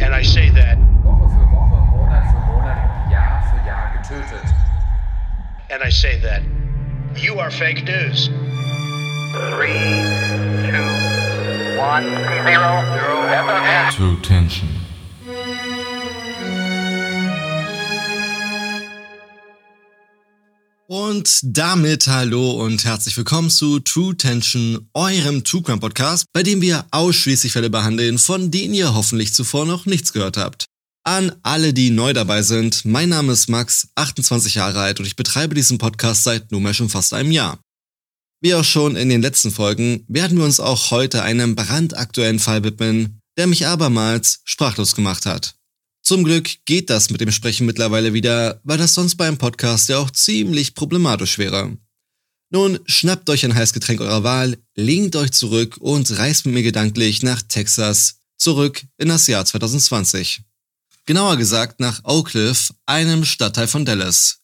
And I say that. Woche für Woche, Monat für Monat, Jahr für Jahr getötet. And I say that. You are fake news. Three, two, one, zero, zero, True Und damit hallo und herzlich willkommen zu True Tension, eurem True Crime Podcast, bei dem wir ausschließlich Fälle behandeln, von denen ihr hoffentlich zuvor noch nichts gehört habt. An alle, die neu dabei sind, mein Name ist Max, 28 Jahre alt und ich betreibe diesen Podcast seit nunmehr schon fast einem Jahr. Wie auch schon in den letzten Folgen werden wir uns auch heute einem brandaktuellen Fall widmen, der mich abermals sprachlos gemacht hat. Zum Glück geht das mit dem Sprechen mittlerweile wieder, weil das sonst beim Podcast ja auch ziemlich problematisch wäre. Nun schnappt euch ein Heißgetränk eurer Wahl, lehnt euch zurück und reist mit mir gedanklich nach Texas, zurück in das Jahr 2020. Genauer gesagt nach Oak Cliff, einem Stadtteil von Dallas.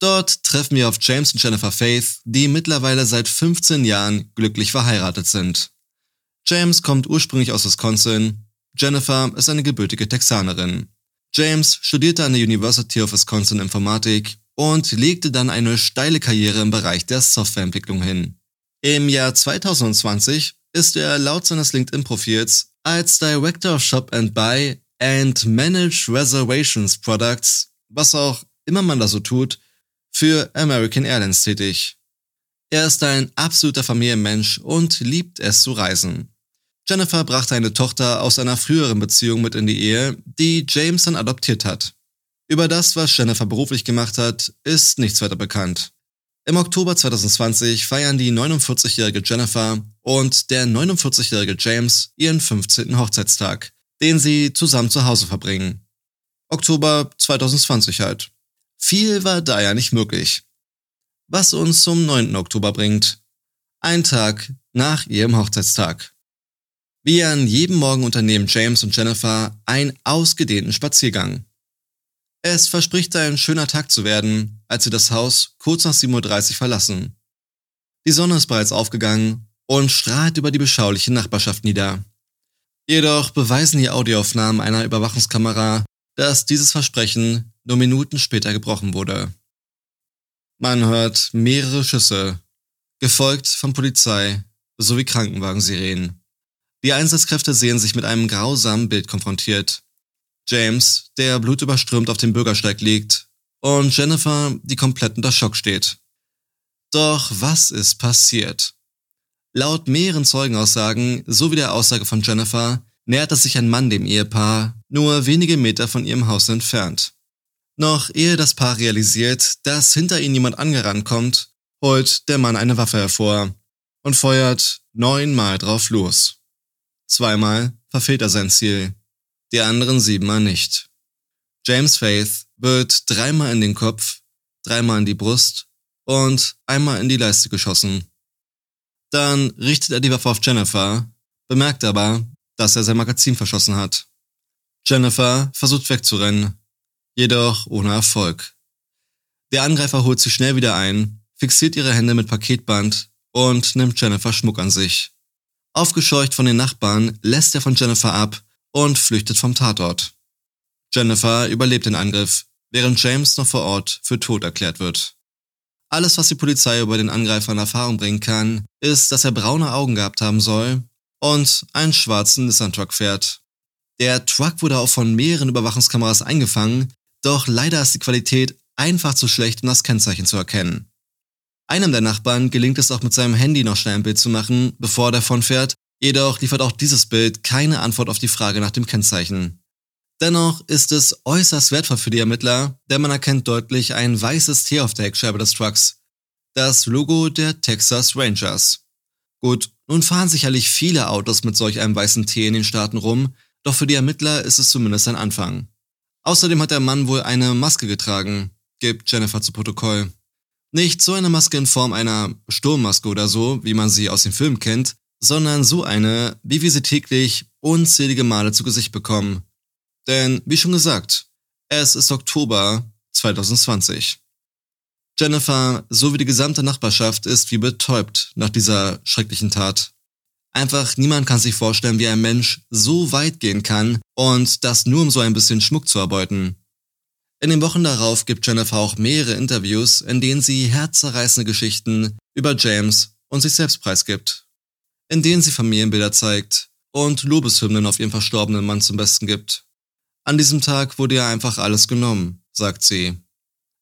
Dort treffen wir auf James und Jennifer Faith, die mittlerweile seit 15 Jahren glücklich verheiratet sind. James kommt ursprünglich aus Wisconsin, Jennifer ist eine gebürtige Texanerin. James studierte an der University of Wisconsin Informatik und legte dann eine steile Karriere im Bereich der Softwareentwicklung hin. Im Jahr 2020 ist er laut seines LinkedIn-Profils als Director of Shop and Buy and Managed Reservations Products, was auch immer man da so tut, für American Airlines tätig. Er ist ein absoluter Familienmensch und liebt es zu reisen. Jennifer brachte eine Tochter aus einer früheren Beziehung mit in die Ehe, die James dann adoptiert hat. Über das, was Jennifer beruflich gemacht hat, ist nichts weiter bekannt. Im Oktober 2020 feiern die 49-jährige Jennifer und der 49-jährige James ihren 15. Hochzeitstag, den sie zusammen zu Hause verbringen. Oktober 2020 halt. Viel war da ja nicht möglich. Was uns zum 9. Oktober bringt. Ein Tag nach ihrem Hochzeitstag. Wie an jedem Morgen unternehmen James und Jennifer einen ausgedehnten Spaziergang. Es verspricht ein schöner Tag zu werden, als sie das Haus kurz nach 7.30 Uhr verlassen. Die Sonne ist bereits aufgegangen und strahlt über die beschauliche Nachbarschaft nieder. Jedoch beweisen die Audioaufnahmen einer Überwachungskamera, dass dieses Versprechen nur Minuten später gebrochen wurde. Man hört mehrere Schüsse, gefolgt von Polizei sowie Krankenwagensirenen. Die Einsatzkräfte sehen sich mit einem grausamen Bild konfrontiert. James, der blutüberströmt auf dem Bürgersteig liegt, und Jennifer, die komplett unter Schock steht. Doch was ist passiert? Laut mehreren Zeugenaussagen sowie der Aussage von Jennifer näherte sich ein Mann dem Ehepaar nur wenige Meter von ihrem Haus entfernt. Noch ehe das Paar realisiert, dass hinter ihnen jemand angerannt kommt, holt der Mann eine Waffe hervor und feuert neunmal drauf los. Zweimal verfehlt er sein Ziel, die anderen siebenmal nicht. James Faith wird dreimal in den Kopf, dreimal in die Brust und einmal in die Leiste geschossen. Dann richtet er die Waffe auf Jennifer, bemerkt aber, dass er sein Magazin verschossen hat. Jennifer versucht wegzurennen, jedoch ohne Erfolg. Der Angreifer holt sie schnell wieder ein, fixiert ihre Hände mit Paketband und nimmt Jennifer Schmuck an sich. Aufgescheucht von den Nachbarn lässt er von Jennifer ab und flüchtet vom Tatort. Jennifer überlebt den Angriff, während James noch vor Ort für tot erklärt wird. Alles, was die Polizei über den Angreifer in Erfahrung bringen kann, ist, dass er braune Augen gehabt haben soll und einen schwarzen Nissan-Truck fährt. Der Truck wurde auch von mehreren Überwachungskameras eingefangen, doch leider ist die Qualität einfach zu schlecht, um das Kennzeichen zu erkennen. Einem der Nachbarn gelingt es auch mit seinem Handy noch schnell ein Bild zu machen, bevor er davonfährt, jedoch liefert auch dieses Bild keine Antwort auf die Frage nach dem Kennzeichen. Dennoch ist es äußerst wertvoll für die Ermittler, denn man erkennt deutlich ein weißes T auf der Heckscheibe des Trucks. Das Logo der Texas Rangers. Gut, nun fahren sicherlich viele Autos mit solch einem weißen T in den Staaten rum, doch für die Ermittler ist es zumindest ein Anfang. Außerdem hat der Mann wohl eine Maske getragen, gibt Jennifer zu Protokoll. Nicht so eine Maske in Form einer Sturmmaske oder so, wie man sie aus dem Film kennt, sondern so eine, wie wir sie täglich unzählige Male zu Gesicht bekommen. Denn, wie schon gesagt, es ist Oktober 2020. Jennifer sowie die gesamte Nachbarschaft ist wie betäubt nach dieser schrecklichen Tat. Einfach niemand kann sich vorstellen, wie ein Mensch so weit gehen kann und das nur um so ein bisschen Schmuck zu erbeuten. In den Wochen darauf gibt Jennifer auch mehrere Interviews, in denen sie herzzerreißende Geschichten über James und sich selbst preisgibt. In denen sie Familienbilder zeigt und Lobeshymnen auf ihren verstorbenen Mann zum Besten gibt. An diesem Tag wurde ihr einfach alles genommen, sagt sie.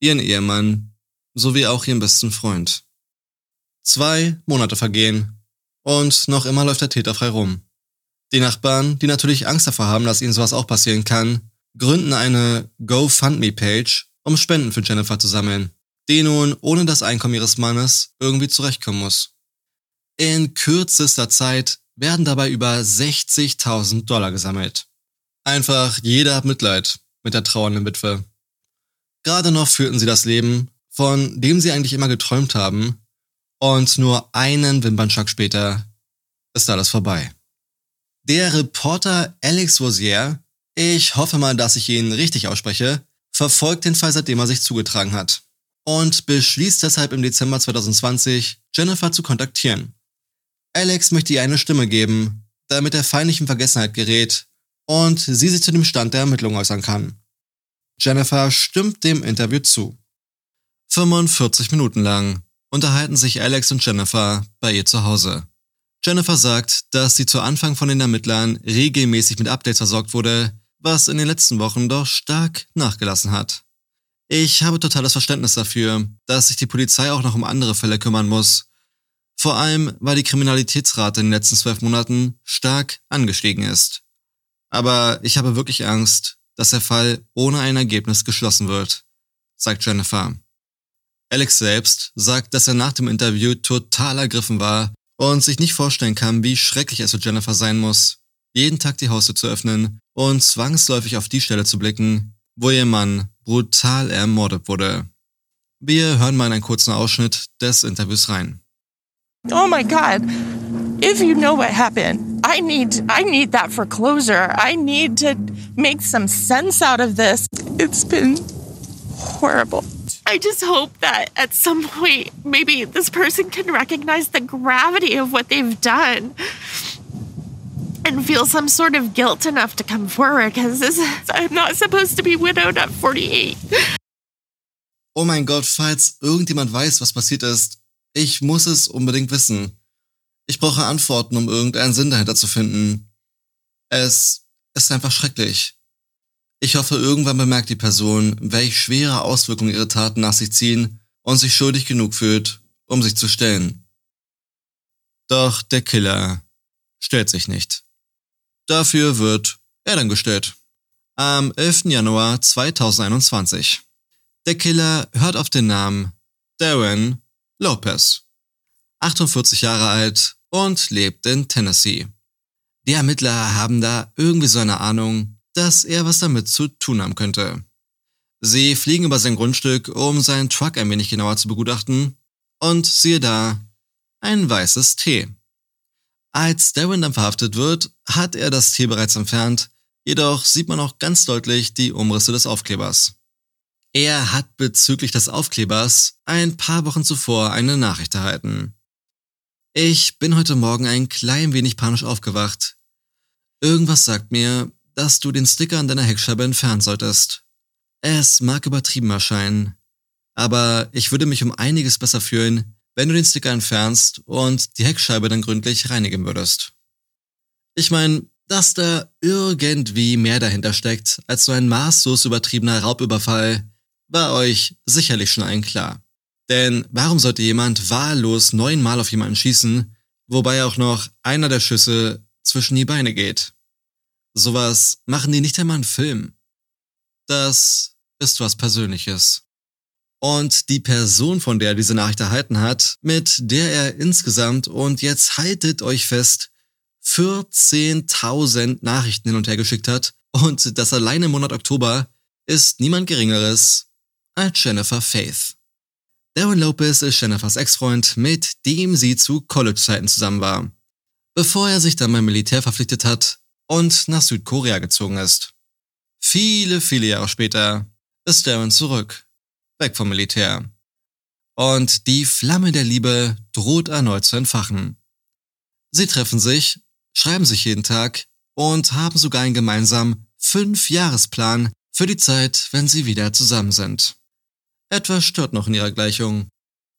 Ihren Ehemann sowie auch ihren besten Freund. Zwei Monate vergehen und noch immer läuft der Täter frei rum. Die Nachbarn, die natürlich Angst davor haben, dass ihnen sowas auch passieren kann, gründen eine GoFundMe-Page, um Spenden für Jennifer zu sammeln, die nun ohne das Einkommen ihres Mannes irgendwie zurechtkommen muss. In kürzester Zeit werden dabei über 60.000 Dollar gesammelt. Einfach jeder hat Mitleid mit der trauernden Witwe. Gerade noch führten sie das Leben, von dem sie eigentlich immer geträumt haben, und nur einen Wimpernschlag später ist alles vorbei. Der Reporter Alex Rosier ich hoffe mal, dass ich ihn richtig ausspreche, verfolgt den Fall, seitdem er sich zugetragen hat und beschließt deshalb im Dezember 2020, Jennifer zu kontaktieren. Alex möchte ihr eine Stimme geben, damit er feindlich in Vergessenheit gerät und sie sich zu dem Stand der Ermittlung äußern kann. Jennifer stimmt dem Interview zu. 45 Minuten lang unterhalten sich Alex und Jennifer bei ihr zu Hause. Jennifer sagt, dass sie zu Anfang von den Ermittlern regelmäßig mit Updates versorgt wurde, was in den letzten Wochen doch stark nachgelassen hat. Ich habe totales Verständnis dafür, dass sich die Polizei auch noch um andere Fälle kümmern muss. Vor allem, weil die Kriminalitätsrate in den letzten zwölf Monaten stark angestiegen ist. Aber ich habe wirklich Angst, dass der Fall ohne ein Ergebnis geschlossen wird, sagt Jennifer. Alex selbst sagt, dass er nach dem Interview total ergriffen war und sich nicht vorstellen kann, wie schrecklich es für Jennifer sein muss, jeden Tag die Haustür zu öffnen und zwangsläufig auf die Stelle zu blicken, wo ihr Mann brutal ermordet wurde. Wir hören mal einen kurzen Ausschnitt des Interviews rein. Oh my God. If you know what happened, I need I need that for closure. I need to make some sense out of this. It's been horrible. I just hope that at some point maybe this person can recognize the gravity of what they've done. And feel some sort of guilt enough to come forward because I'm not supposed to be widowed at 48. Oh mein Gott, falls irgendjemand weiß, was passiert ist, ich muss es unbedingt wissen. Ich brauche Antworten, um irgendeinen Sinn dahinter zu finden. Es ist einfach schrecklich. Ich hoffe, irgendwann bemerkt die Person, welche schwere Auswirkungen ihre Taten nach sich ziehen und sich schuldig genug fühlt, um sich zu stellen. Doch der Killer stellt sich nicht. Dafür wird er dann gestellt. Am 11. Januar 2021. Der Killer hört auf den Namen Darren Lopez. 48 Jahre alt und lebt in Tennessee. Die Ermittler haben da irgendwie so eine Ahnung, dass er was damit zu tun haben könnte. Sie fliegen über sein Grundstück, um seinen Truck ein wenig genauer zu begutachten, und siehe da, ein weißes T. Als Darren dann verhaftet wird, hat er das Tier bereits entfernt, jedoch sieht man auch ganz deutlich die Umrisse des Aufklebers. Er hat bezüglich des Aufklebers ein paar Wochen zuvor eine Nachricht erhalten. Ich bin heute Morgen ein klein wenig panisch aufgewacht. Irgendwas sagt mir, dass du den Sticker an deiner Heckscheibe entfernen solltest. Es mag übertrieben erscheinen, aber ich würde mich um einiges besser fühlen, wenn du den Sticker entfernst und die Heckscheibe dann gründlich reinigen würdest. Ich meine, dass da irgendwie mehr dahinter steckt als so ein maßlos übertriebener Raubüberfall, war euch sicherlich schon allen klar. Denn warum sollte jemand wahllos neunmal auf jemanden schießen, wobei auch noch einer der Schüsse zwischen die Beine geht? Sowas machen die nicht einmal in Film. Das ist was Persönliches. Und die Person, von der er diese Nachricht erhalten hat, mit der er insgesamt, und jetzt haltet euch fest, 14.000 Nachrichten hin und her geschickt hat, und das alleine im Monat Oktober, ist niemand Geringeres als Jennifer Faith. Darren Lopez ist Jennifers Ex-Freund, mit dem sie zu College-Zeiten zusammen war, bevor er sich dann beim Militär verpflichtet hat und nach Südkorea gezogen ist. Viele, viele Jahre später ist Darren zurück weg vom Militär. Und die Flamme der Liebe droht erneut zu entfachen. Sie treffen sich, schreiben sich jeden Tag und haben sogar einen gemeinsamen Fünf-Jahresplan für die Zeit, wenn sie wieder zusammen sind. Etwas stört noch in ihrer Gleichung.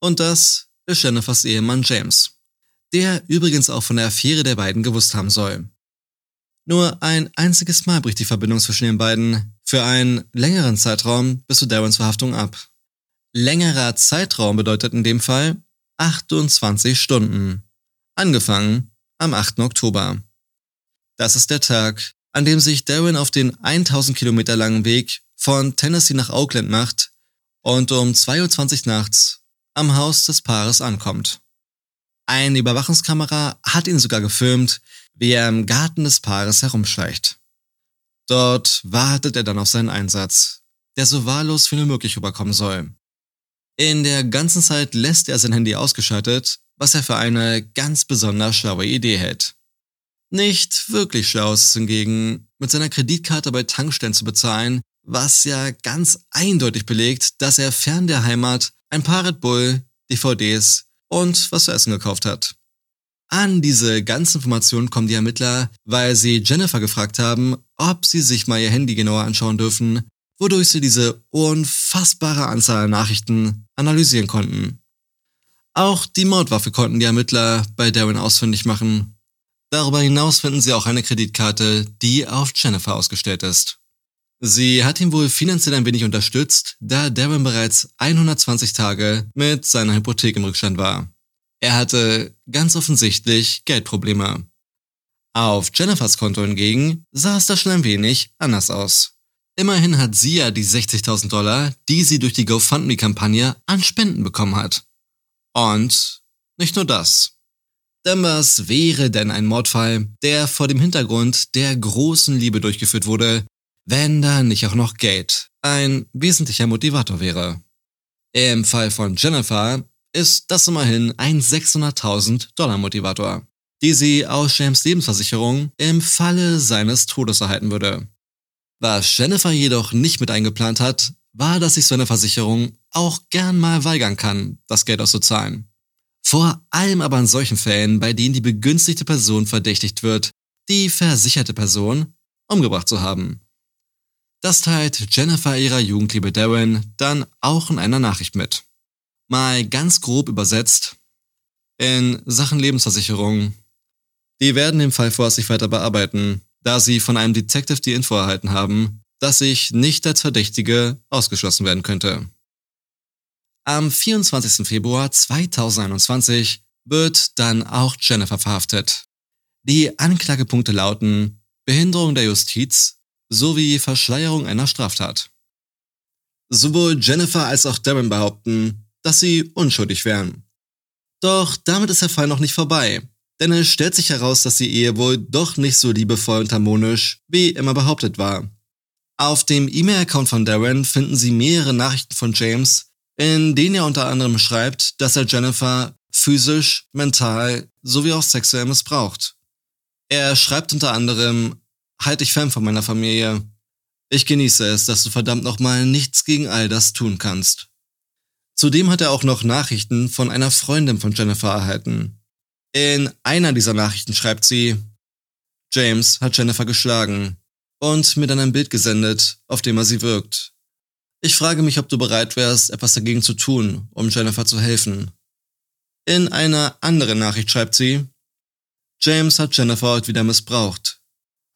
Und das ist Jennifers Ehemann James, der übrigens auch von der Affäre der beiden gewusst haben soll. Nur ein einziges Mal bricht die Verbindung zwischen den beiden für einen längeren Zeitraum bis zu Darrens Verhaftung ab. Längerer Zeitraum bedeutet in dem Fall 28 Stunden. Angefangen am 8. Oktober. Das ist der Tag, an dem sich Darren auf den 1000 Kilometer langen Weg von Tennessee nach Oakland macht und um 2.20 Uhr nachts am Haus des Paares ankommt. Eine Überwachungskamera hat ihn sogar gefilmt, wie er im Garten des Paares herumschleicht. Dort wartet er dann auf seinen Einsatz, der so wahllos wie nur möglich rüberkommen soll. In der ganzen Zeit lässt er sein Handy ausgeschaltet, was er für eine ganz besonders schlaue Idee hält. Nicht wirklich schlau ist es hingegen, mit seiner Kreditkarte bei Tankstellen zu bezahlen, was ja ganz eindeutig belegt, dass er fern der Heimat ein paar Red Bull, DVDs und was zu essen gekauft hat. An diese ganzen Informationen kommen die Ermittler, weil sie Jennifer gefragt haben, ob sie sich mal ihr Handy genauer anschauen dürfen, wodurch sie diese unfassbare Anzahl an Nachrichten analysieren konnten. Auch die Mordwaffe konnten die Ermittler bei Darren ausfindig machen. Darüber hinaus finden sie auch eine Kreditkarte, die auf Jennifer ausgestellt ist. Sie hat ihn wohl finanziell ein wenig unterstützt, da Darren bereits 120 Tage mit seiner Hypothek im Rückstand war. Er hatte ganz offensichtlich Geldprobleme. Auf Jennifers Konto hingegen sah es da schon ein wenig anders aus. Immerhin hat sie ja die 60.000 Dollar, die sie durch die GoFundMe-Kampagne an Spenden bekommen hat. Und nicht nur das. Denn was wäre denn ein Mordfall, der vor dem Hintergrund der großen Liebe durchgeführt wurde, wenn da nicht auch noch Geld ein wesentlicher Motivator wäre? Im Fall von Jennifer ist das immerhin ein 600.000 Dollar Motivator, die sie aus James Lebensversicherung im Falle seines Todes erhalten würde. Was Jennifer jedoch nicht mit eingeplant hat, war, dass sich so eine Versicherung auch gern mal weigern kann, das Geld auszuzahlen. Vor allem aber in solchen Fällen, bei denen die begünstigte Person verdächtigt wird, die versicherte Person umgebracht zu haben. Das teilt Jennifer ihrer Jugendliebe Darren dann auch in einer Nachricht mit. Mal ganz grob übersetzt, in Sachen Lebensversicherung. Die werden den Fall vorsichtig weiter bearbeiten, da sie von einem Detective die Info erhalten haben, dass sich nicht als Verdächtige ausgeschlossen werden könnte. Am 24. Februar 2021 wird dann auch Jennifer verhaftet. Die Anklagepunkte lauten Behinderung der Justiz sowie Verschleierung einer Straftat. Sowohl Jennifer als auch Darren behaupten, dass sie unschuldig wären. Doch damit ist der Fall noch nicht vorbei, denn es stellt sich heraus, dass die Ehe wohl doch nicht so liebevoll und harmonisch wie immer behauptet war. Auf dem E-Mail-Account von Darren finden Sie mehrere Nachrichten von James, in denen er unter anderem schreibt, dass er Jennifer physisch, mental sowie auch sexuell missbraucht. Er schreibt unter anderem, halt dich fern von meiner Familie. Ich genieße es, dass du verdammt nochmal nichts gegen all das tun kannst. Zudem hat er auch noch Nachrichten von einer Freundin von Jennifer erhalten. In einer dieser Nachrichten schreibt sie, James hat Jennifer geschlagen und mir dann ein Bild gesendet, auf dem er sie wirkt. Ich frage mich, ob du bereit wärst, etwas dagegen zu tun, um Jennifer zu helfen. In einer anderen Nachricht schreibt sie, James hat Jennifer heute wieder missbraucht.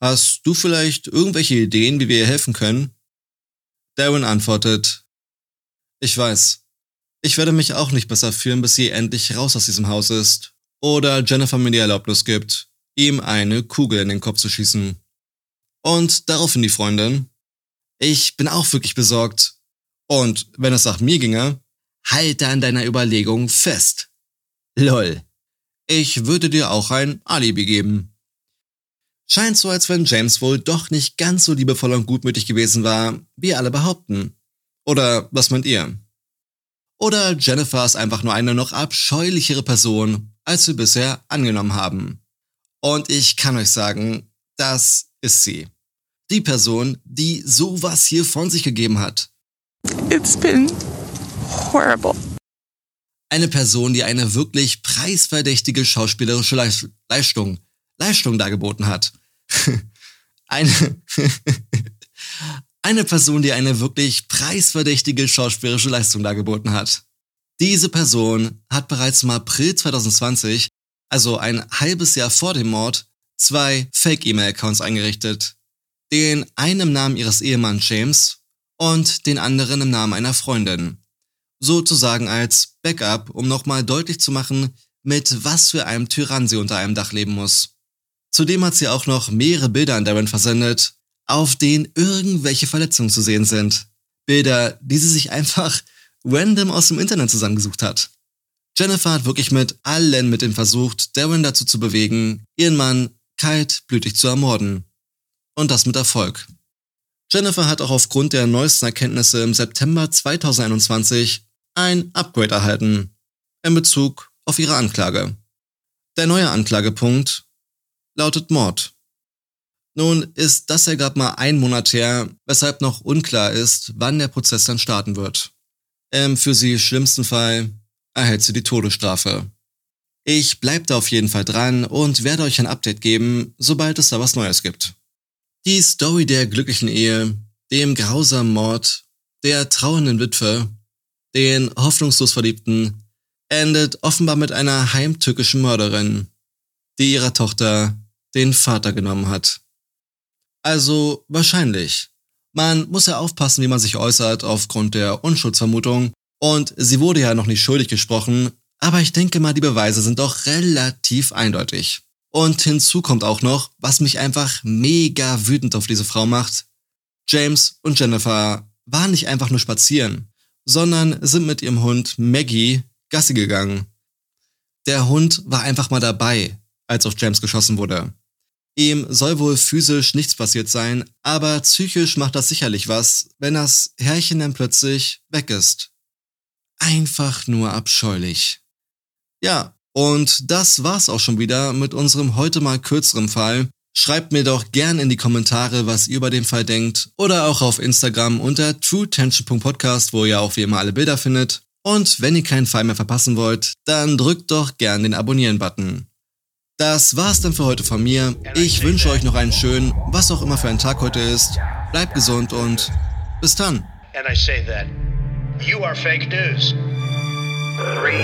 Hast du vielleicht irgendwelche Ideen, wie wir ihr helfen können? Darren antwortet, ich weiß. Ich werde mich auch nicht besser fühlen, bis sie endlich raus aus diesem Haus ist. Oder Jennifer mir die Erlaubnis gibt, ihm eine Kugel in den Kopf zu schießen. Und daraufhin die Freundin, ich bin auch wirklich besorgt. Und wenn es nach mir ginge, halte an deiner Überlegung fest. Lol. Ich würde dir auch ein Alibi geben. Scheint so, als wenn James wohl doch nicht ganz so liebevoll und gutmütig gewesen war, wie alle behaupten. Oder was meint ihr? Oder Jennifer ist einfach nur eine noch abscheulichere Person, als wir bisher angenommen haben. Und ich kann euch sagen, das ist sie die Person, die sowas hier von sich gegeben hat. It's been horrible. Eine Person, die eine wirklich preisverdächtige schauspielerische Leis- Leistung, Leistung dargeboten hat. eine, eine Person, die eine wirklich preisverdächtige schauspielerische Leistung dargeboten hat. Diese Person hat bereits im April 2020, also ein halbes Jahr vor dem Mord, zwei Fake-E-Mail-Accounts eingerichtet. Den einen im Namen ihres Ehemanns James und den anderen im Namen einer Freundin. Sozusagen als Backup, um nochmal deutlich zu machen, mit was für einem Tyrann sie unter einem Dach leben muss. Zudem hat sie auch noch mehrere Bilder an Darren versendet, auf denen irgendwelche Verletzungen zu sehen sind. Bilder, die sie sich einfach random aus dem Internet zusammengesucht hat. Jennifer hat wirklich mit allen Mitteln versucht, Darren dazu zu bewegen, ihren Mann kaltblütig zu ermorden. Und das mit Erfolg. Jennifer hat auch aufgrund der neuesten Erkenntnisse im September 2021 ein Upgrade erhalten in Bezug auf ihre Anklage. Der neue Anklagepunkt lautet Mord. Nun ist das ja gerade mal ein Monat her, weshalb noch unklar ist, wann der Prozess dann starten wird. Im für sie schlimmsten Fall erhält sie die Todesstrafe. Ich bleib da auf jeden Fall dran und werde euch ein Update geben, sobald es da was Neues gibt. Die Story der glücklichen Ehe, dem grausamen Mord, der trauernden Witwe, den hoffnungslos Verliebten, endet offenbar mit einer heimtückischen Mörderin, die ihrer Tochter den Vater genommen hat. Also wahrscheinlich. Man muss ja aufpassen, wie man sich äußert aufgrund der Unschuldsvermutung. Und sie wurde ja noch nicht schuldig gesprochen, aber ich denke mal, die Beweise sind doch relativ eindeutig. Und hinzu kommt auch noch, was mich einfach mega wütend auf diese Frau macht. James und Jennifer waren nicht einfach nur spazieren, sondern sind mit ihrem Hund Maggie Gassi gegangen. Der Hund war einfach mal dabei, als auf James geschossen wurde. Ihm soll wohl physisch nichts passiert sein, aber psychisch macht das sicherlich was, wenn das Herrchen dann plötzlich weg ist. Einfach nur abscheulich. Ja, und das war's auch schon wieder mit unserem heute mal kürzeren Fall. Schreibt mir doch gern in die Kommentare, was ihr über den Fall denkt oder auch auf Instagram unter truetension.podcast, wo ihr auch wie immer alle Bilder findet. Und wenn ihr keinen Fall mehr verpassen wollt, dann drückt doch gern den Abonnieren-Button. Das war's dann für heute von mir. Ich wünsche euch noch einen schönen, was auch immer für ein Tag heute ist. Bleibt gesund und bis dann. And I say that you are fake news. Three,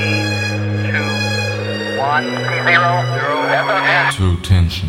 two, one, zero, zero. True Tension.